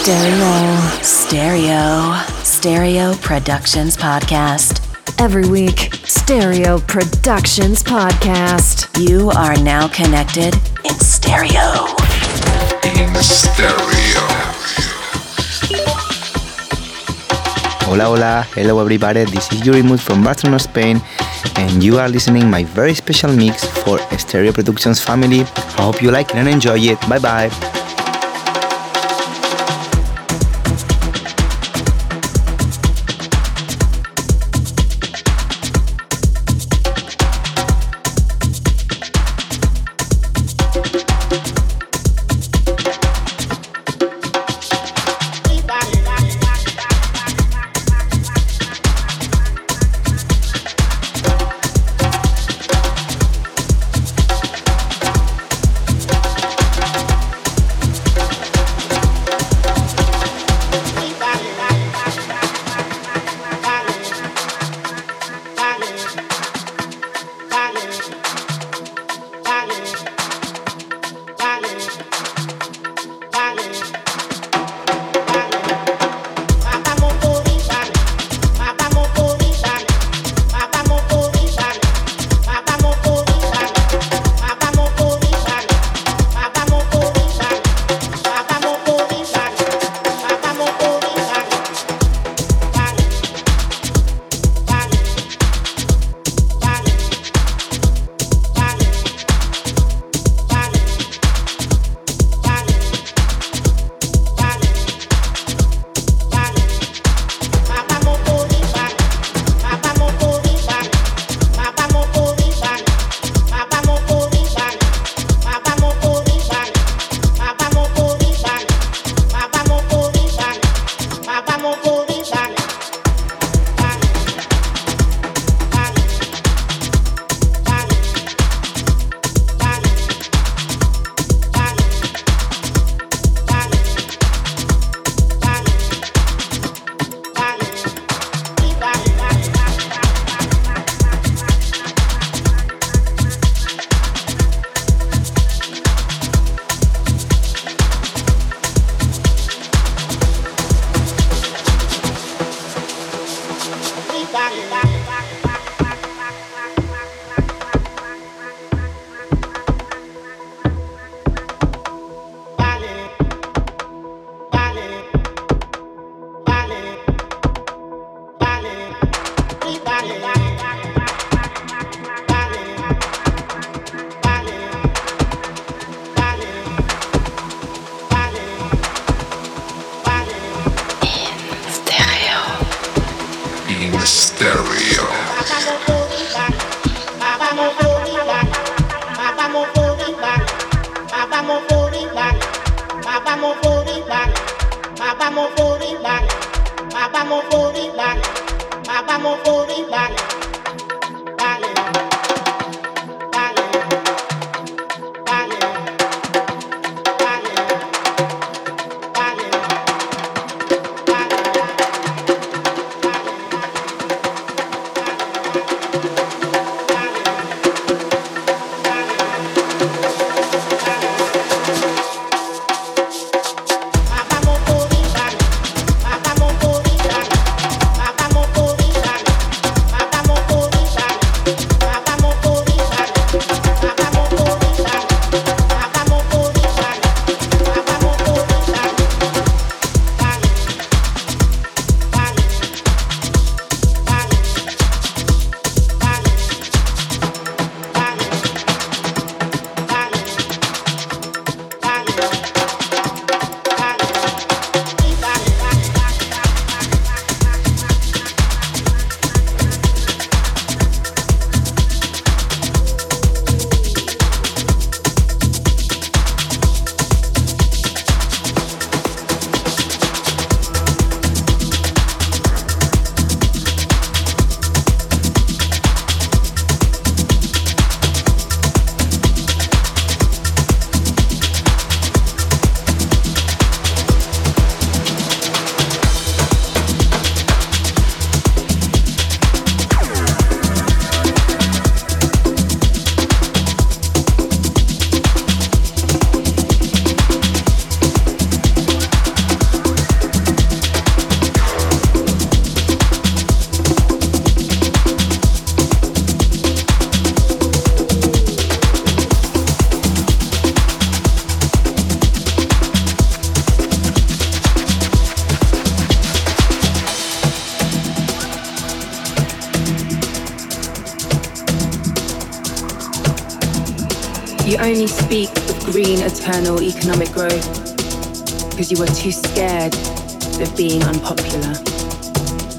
Stereo. Stereo. Stereo Productions Podcast. Every week, Stereo Productions Podcast. You are now connected in stereo. In stereo. Hola, hola, hello everybody. This is Uri Mood from Barcelona, Spain, and you are listening my very special mix for Stereo Productions family. I hope you like it and enjoy it. Bye bye. Green, eternal economic growth because you are too scared of being unpopular.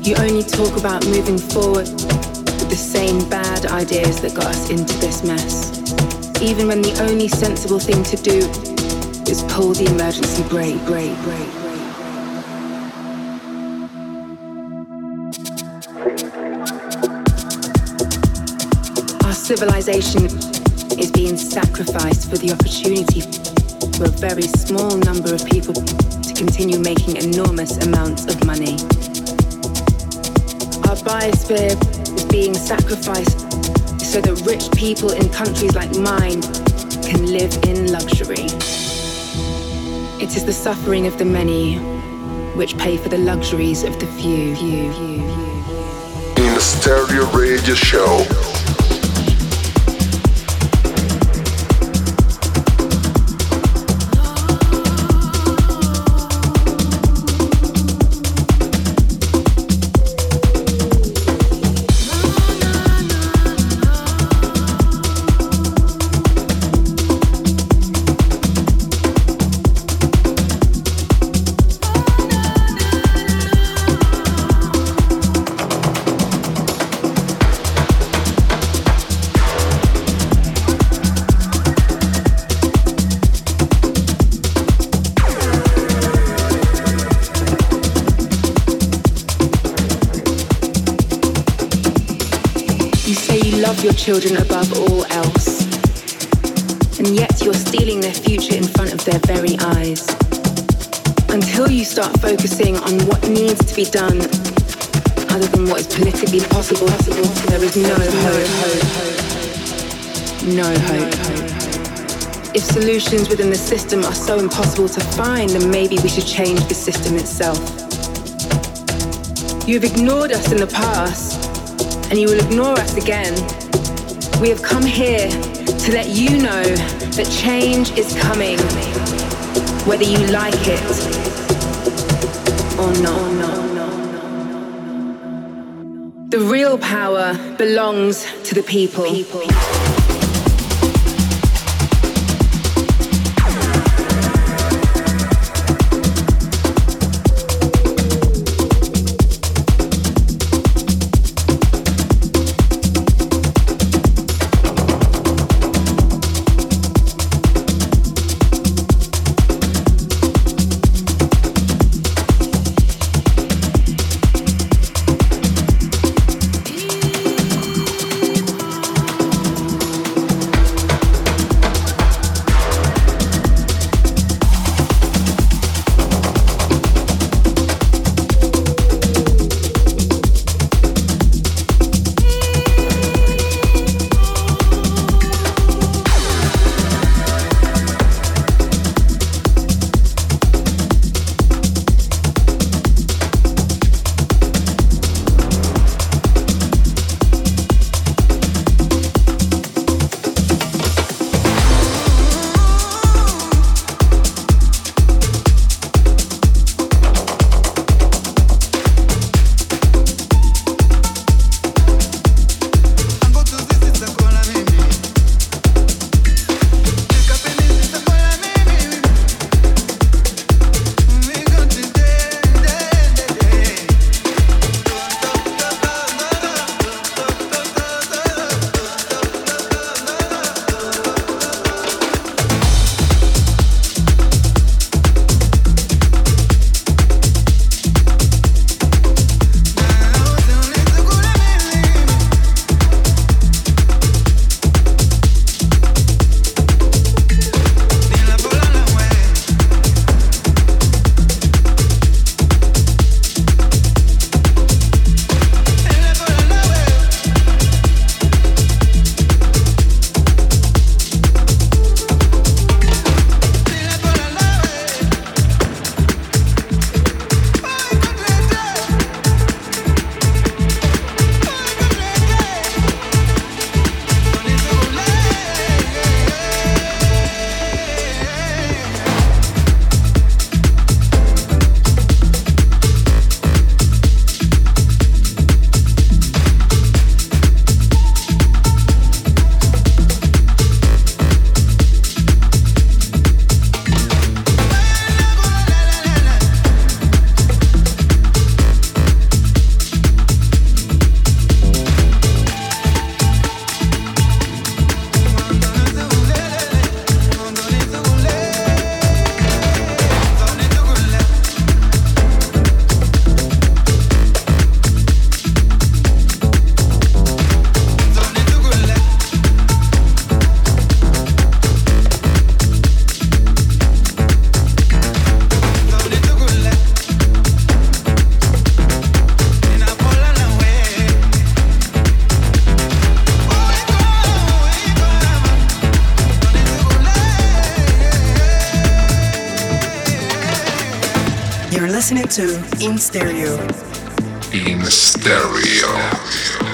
You only talk about moving forward with the same bad ideas that got us into this mess. Even when the only sensible thing to do is pull the emergency brake, brake, brake. Our civilization is being sacrificed for the opportunity for a very small number of people to continue making enormous amounts of money. Our biosphere is being sacrificed so that rich people in countries like mine can live in luxury. It is the suffering of the many which pay for the luxuries of the few. In the Stereo Radio Show. Children above all else, and yet you're stealing their future in front of their very eyes. Until you start focusing on what needs to be done, other than what is politically possible, there is no hope. No hope. If solutions within the system are so impossible to find, then maybe we should change the system itself. You've ignored us in the past, and you will ignore us again. We have come here to let you know that change is coming, whether you like it or not. The real power belongs to the people. You're listening to In Stereo. In Stereo.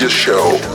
just show.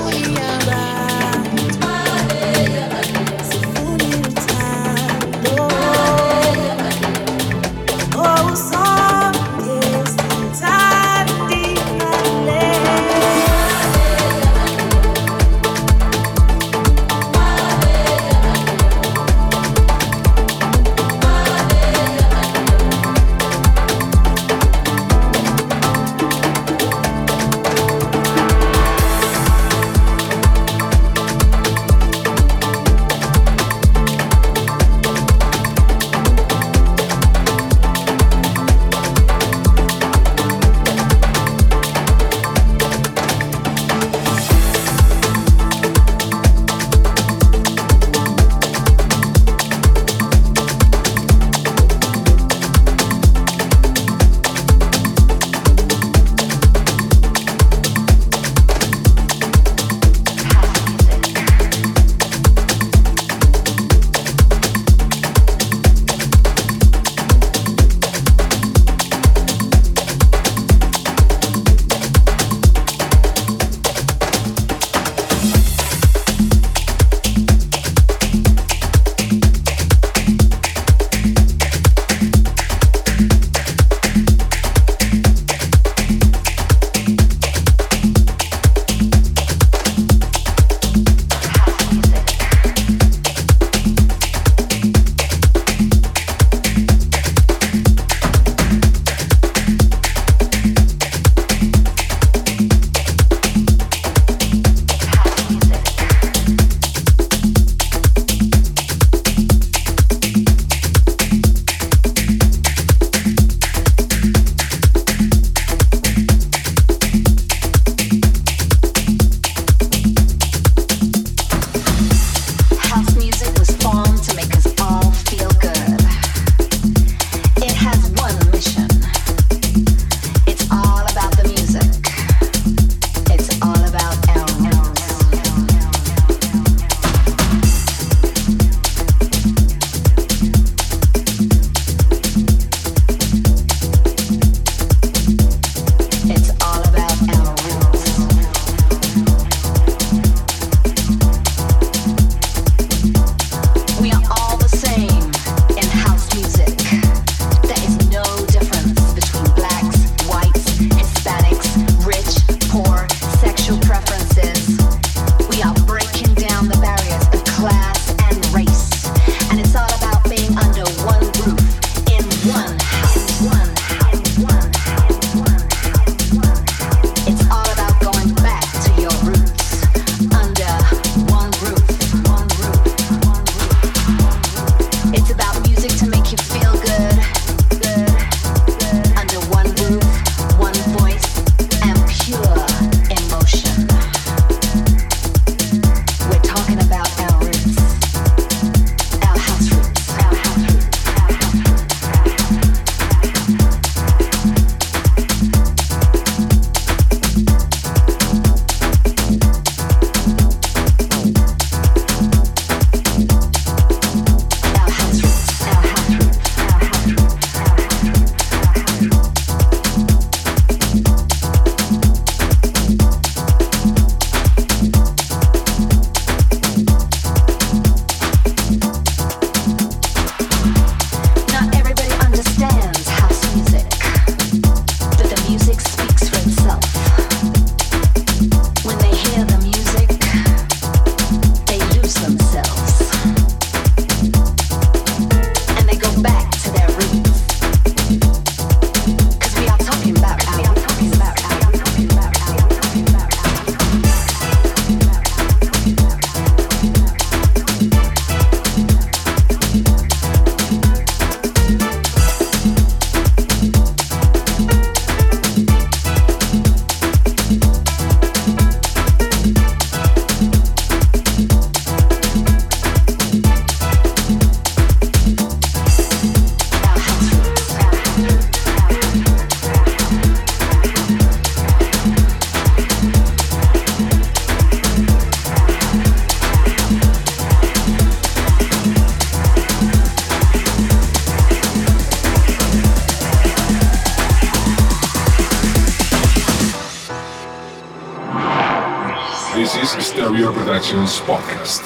Productions Podcast.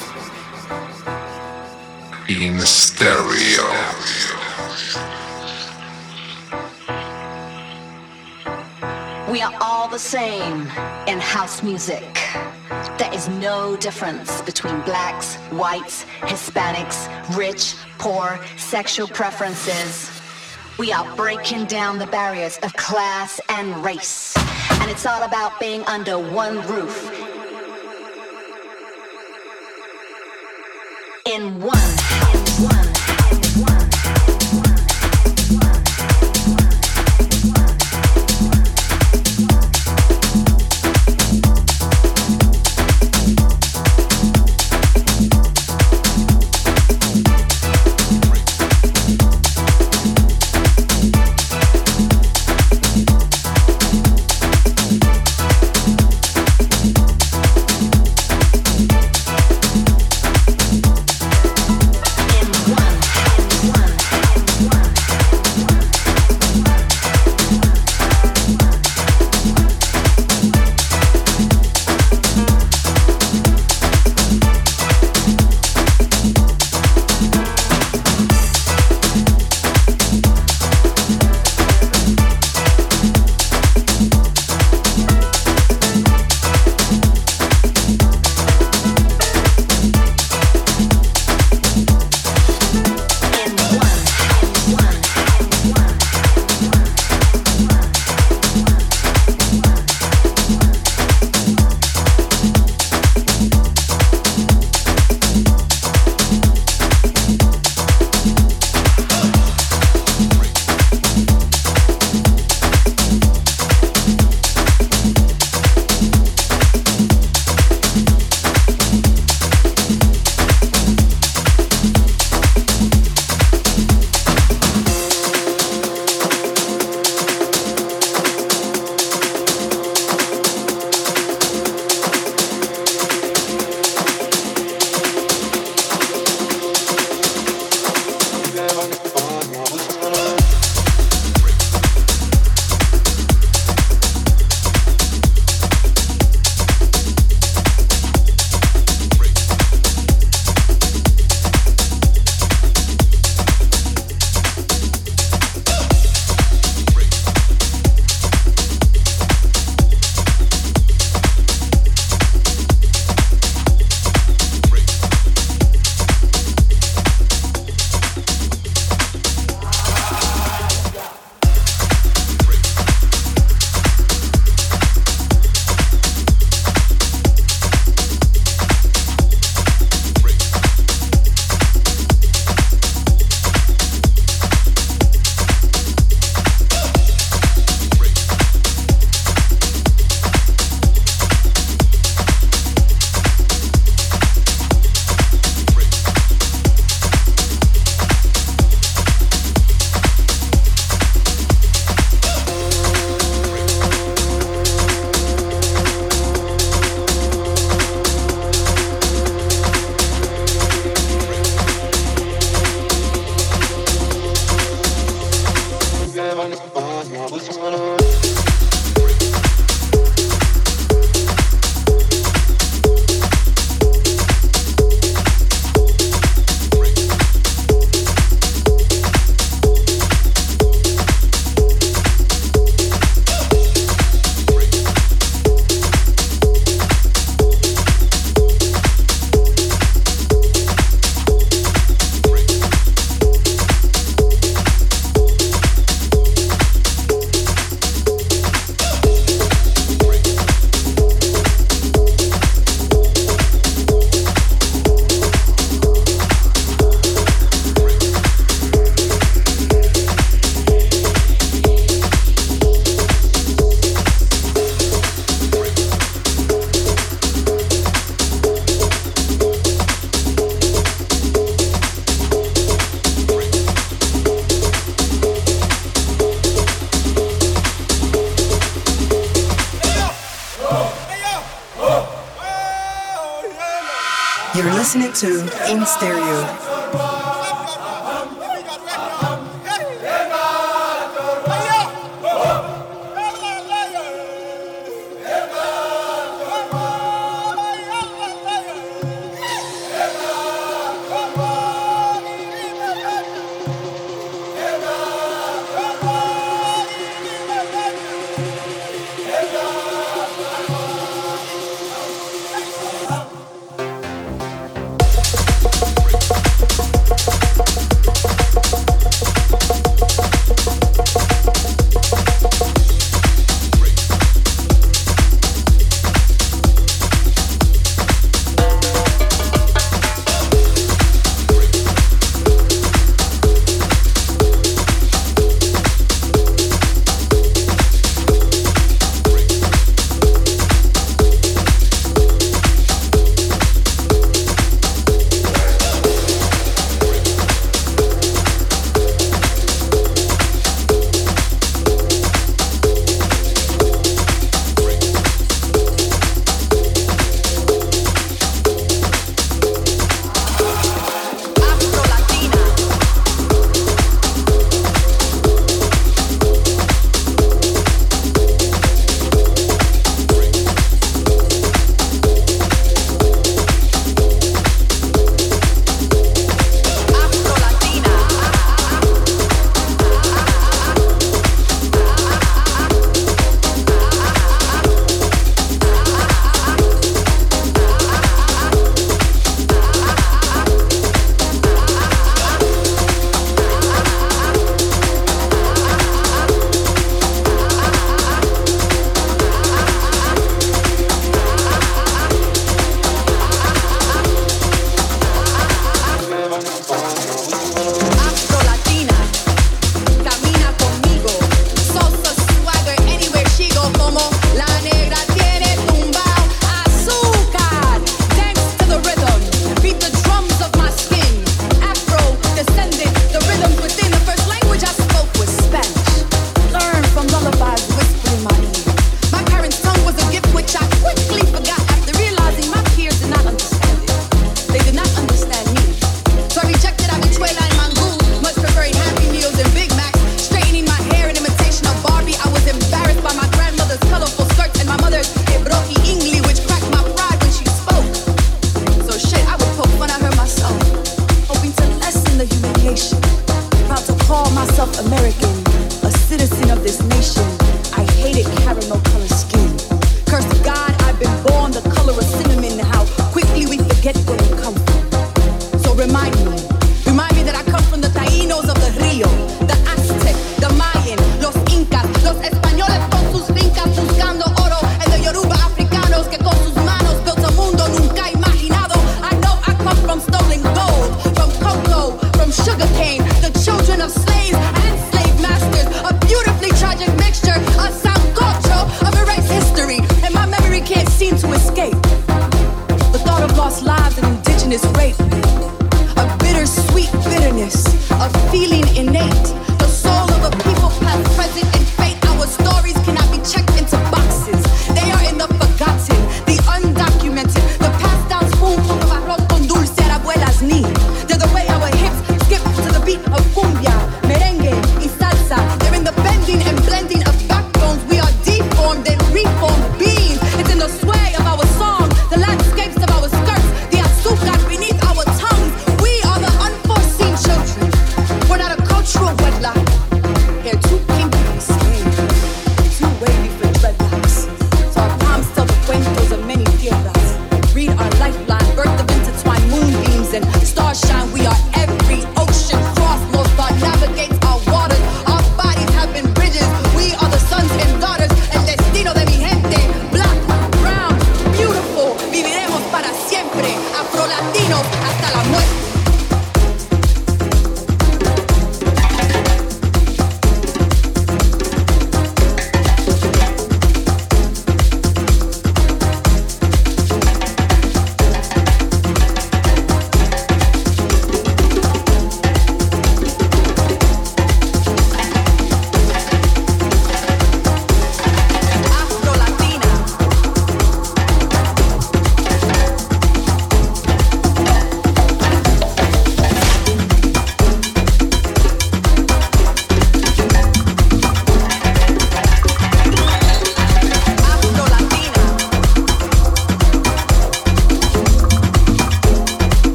In stereo. We are all the same in house music. There is no difference between blacks, whites, Hispanics, rich, poor, sexual preferences. We are breaking down the barriers of class and race. And it's all about being under one roof. In one,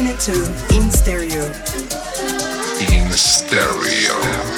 listening to In Stereo. In Stereo.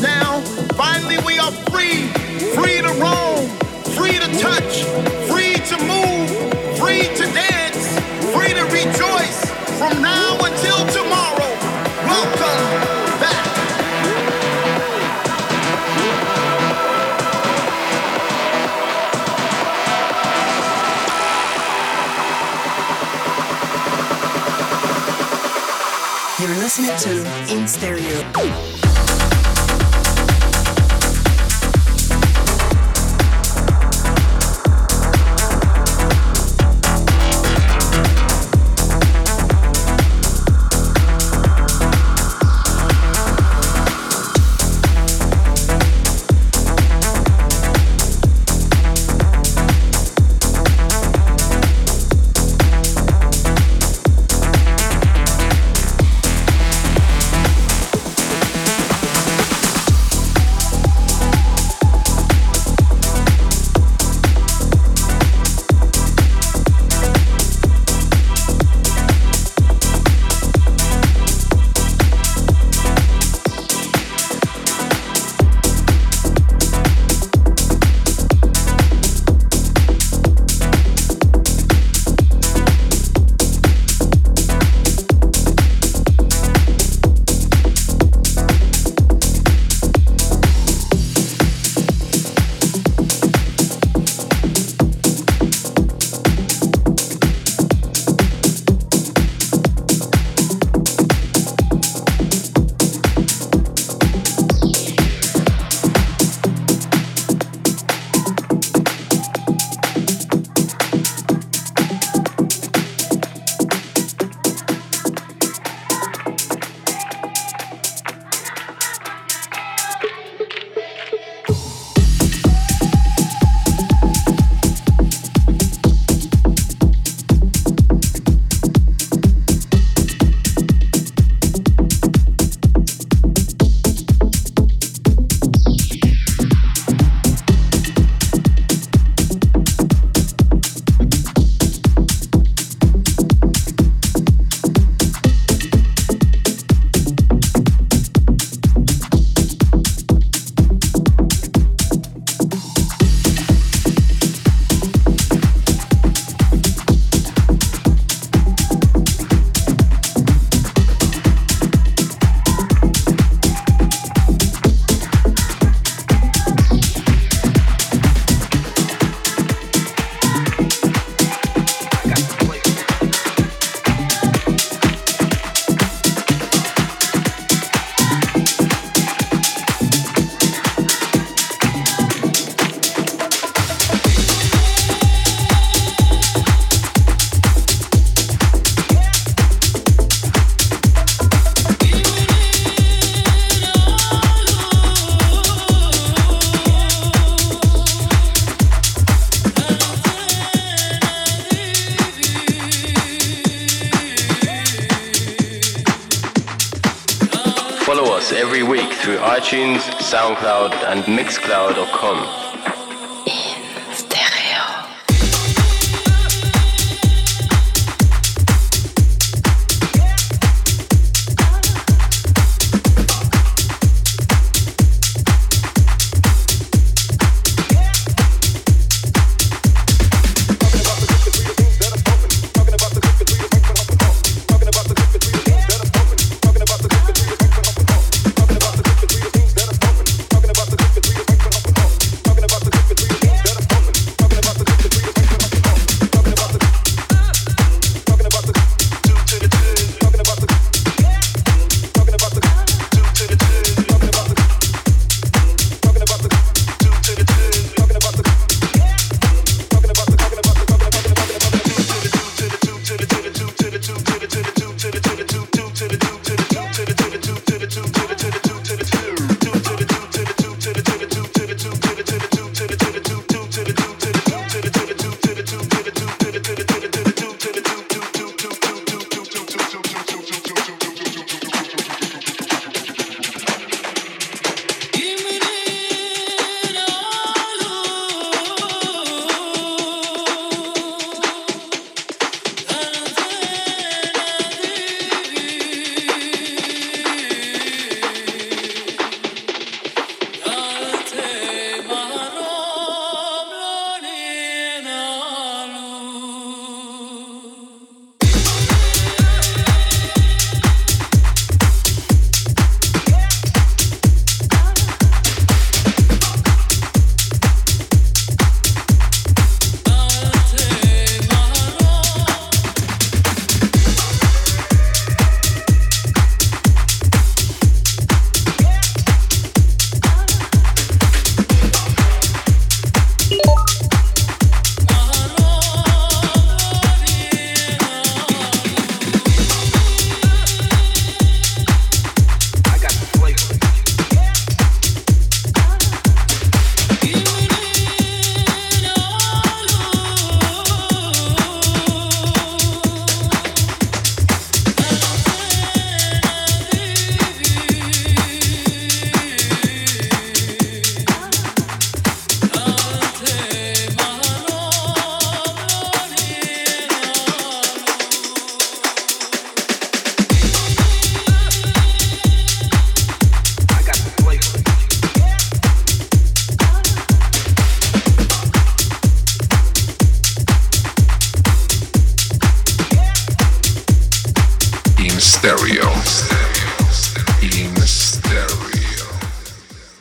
now.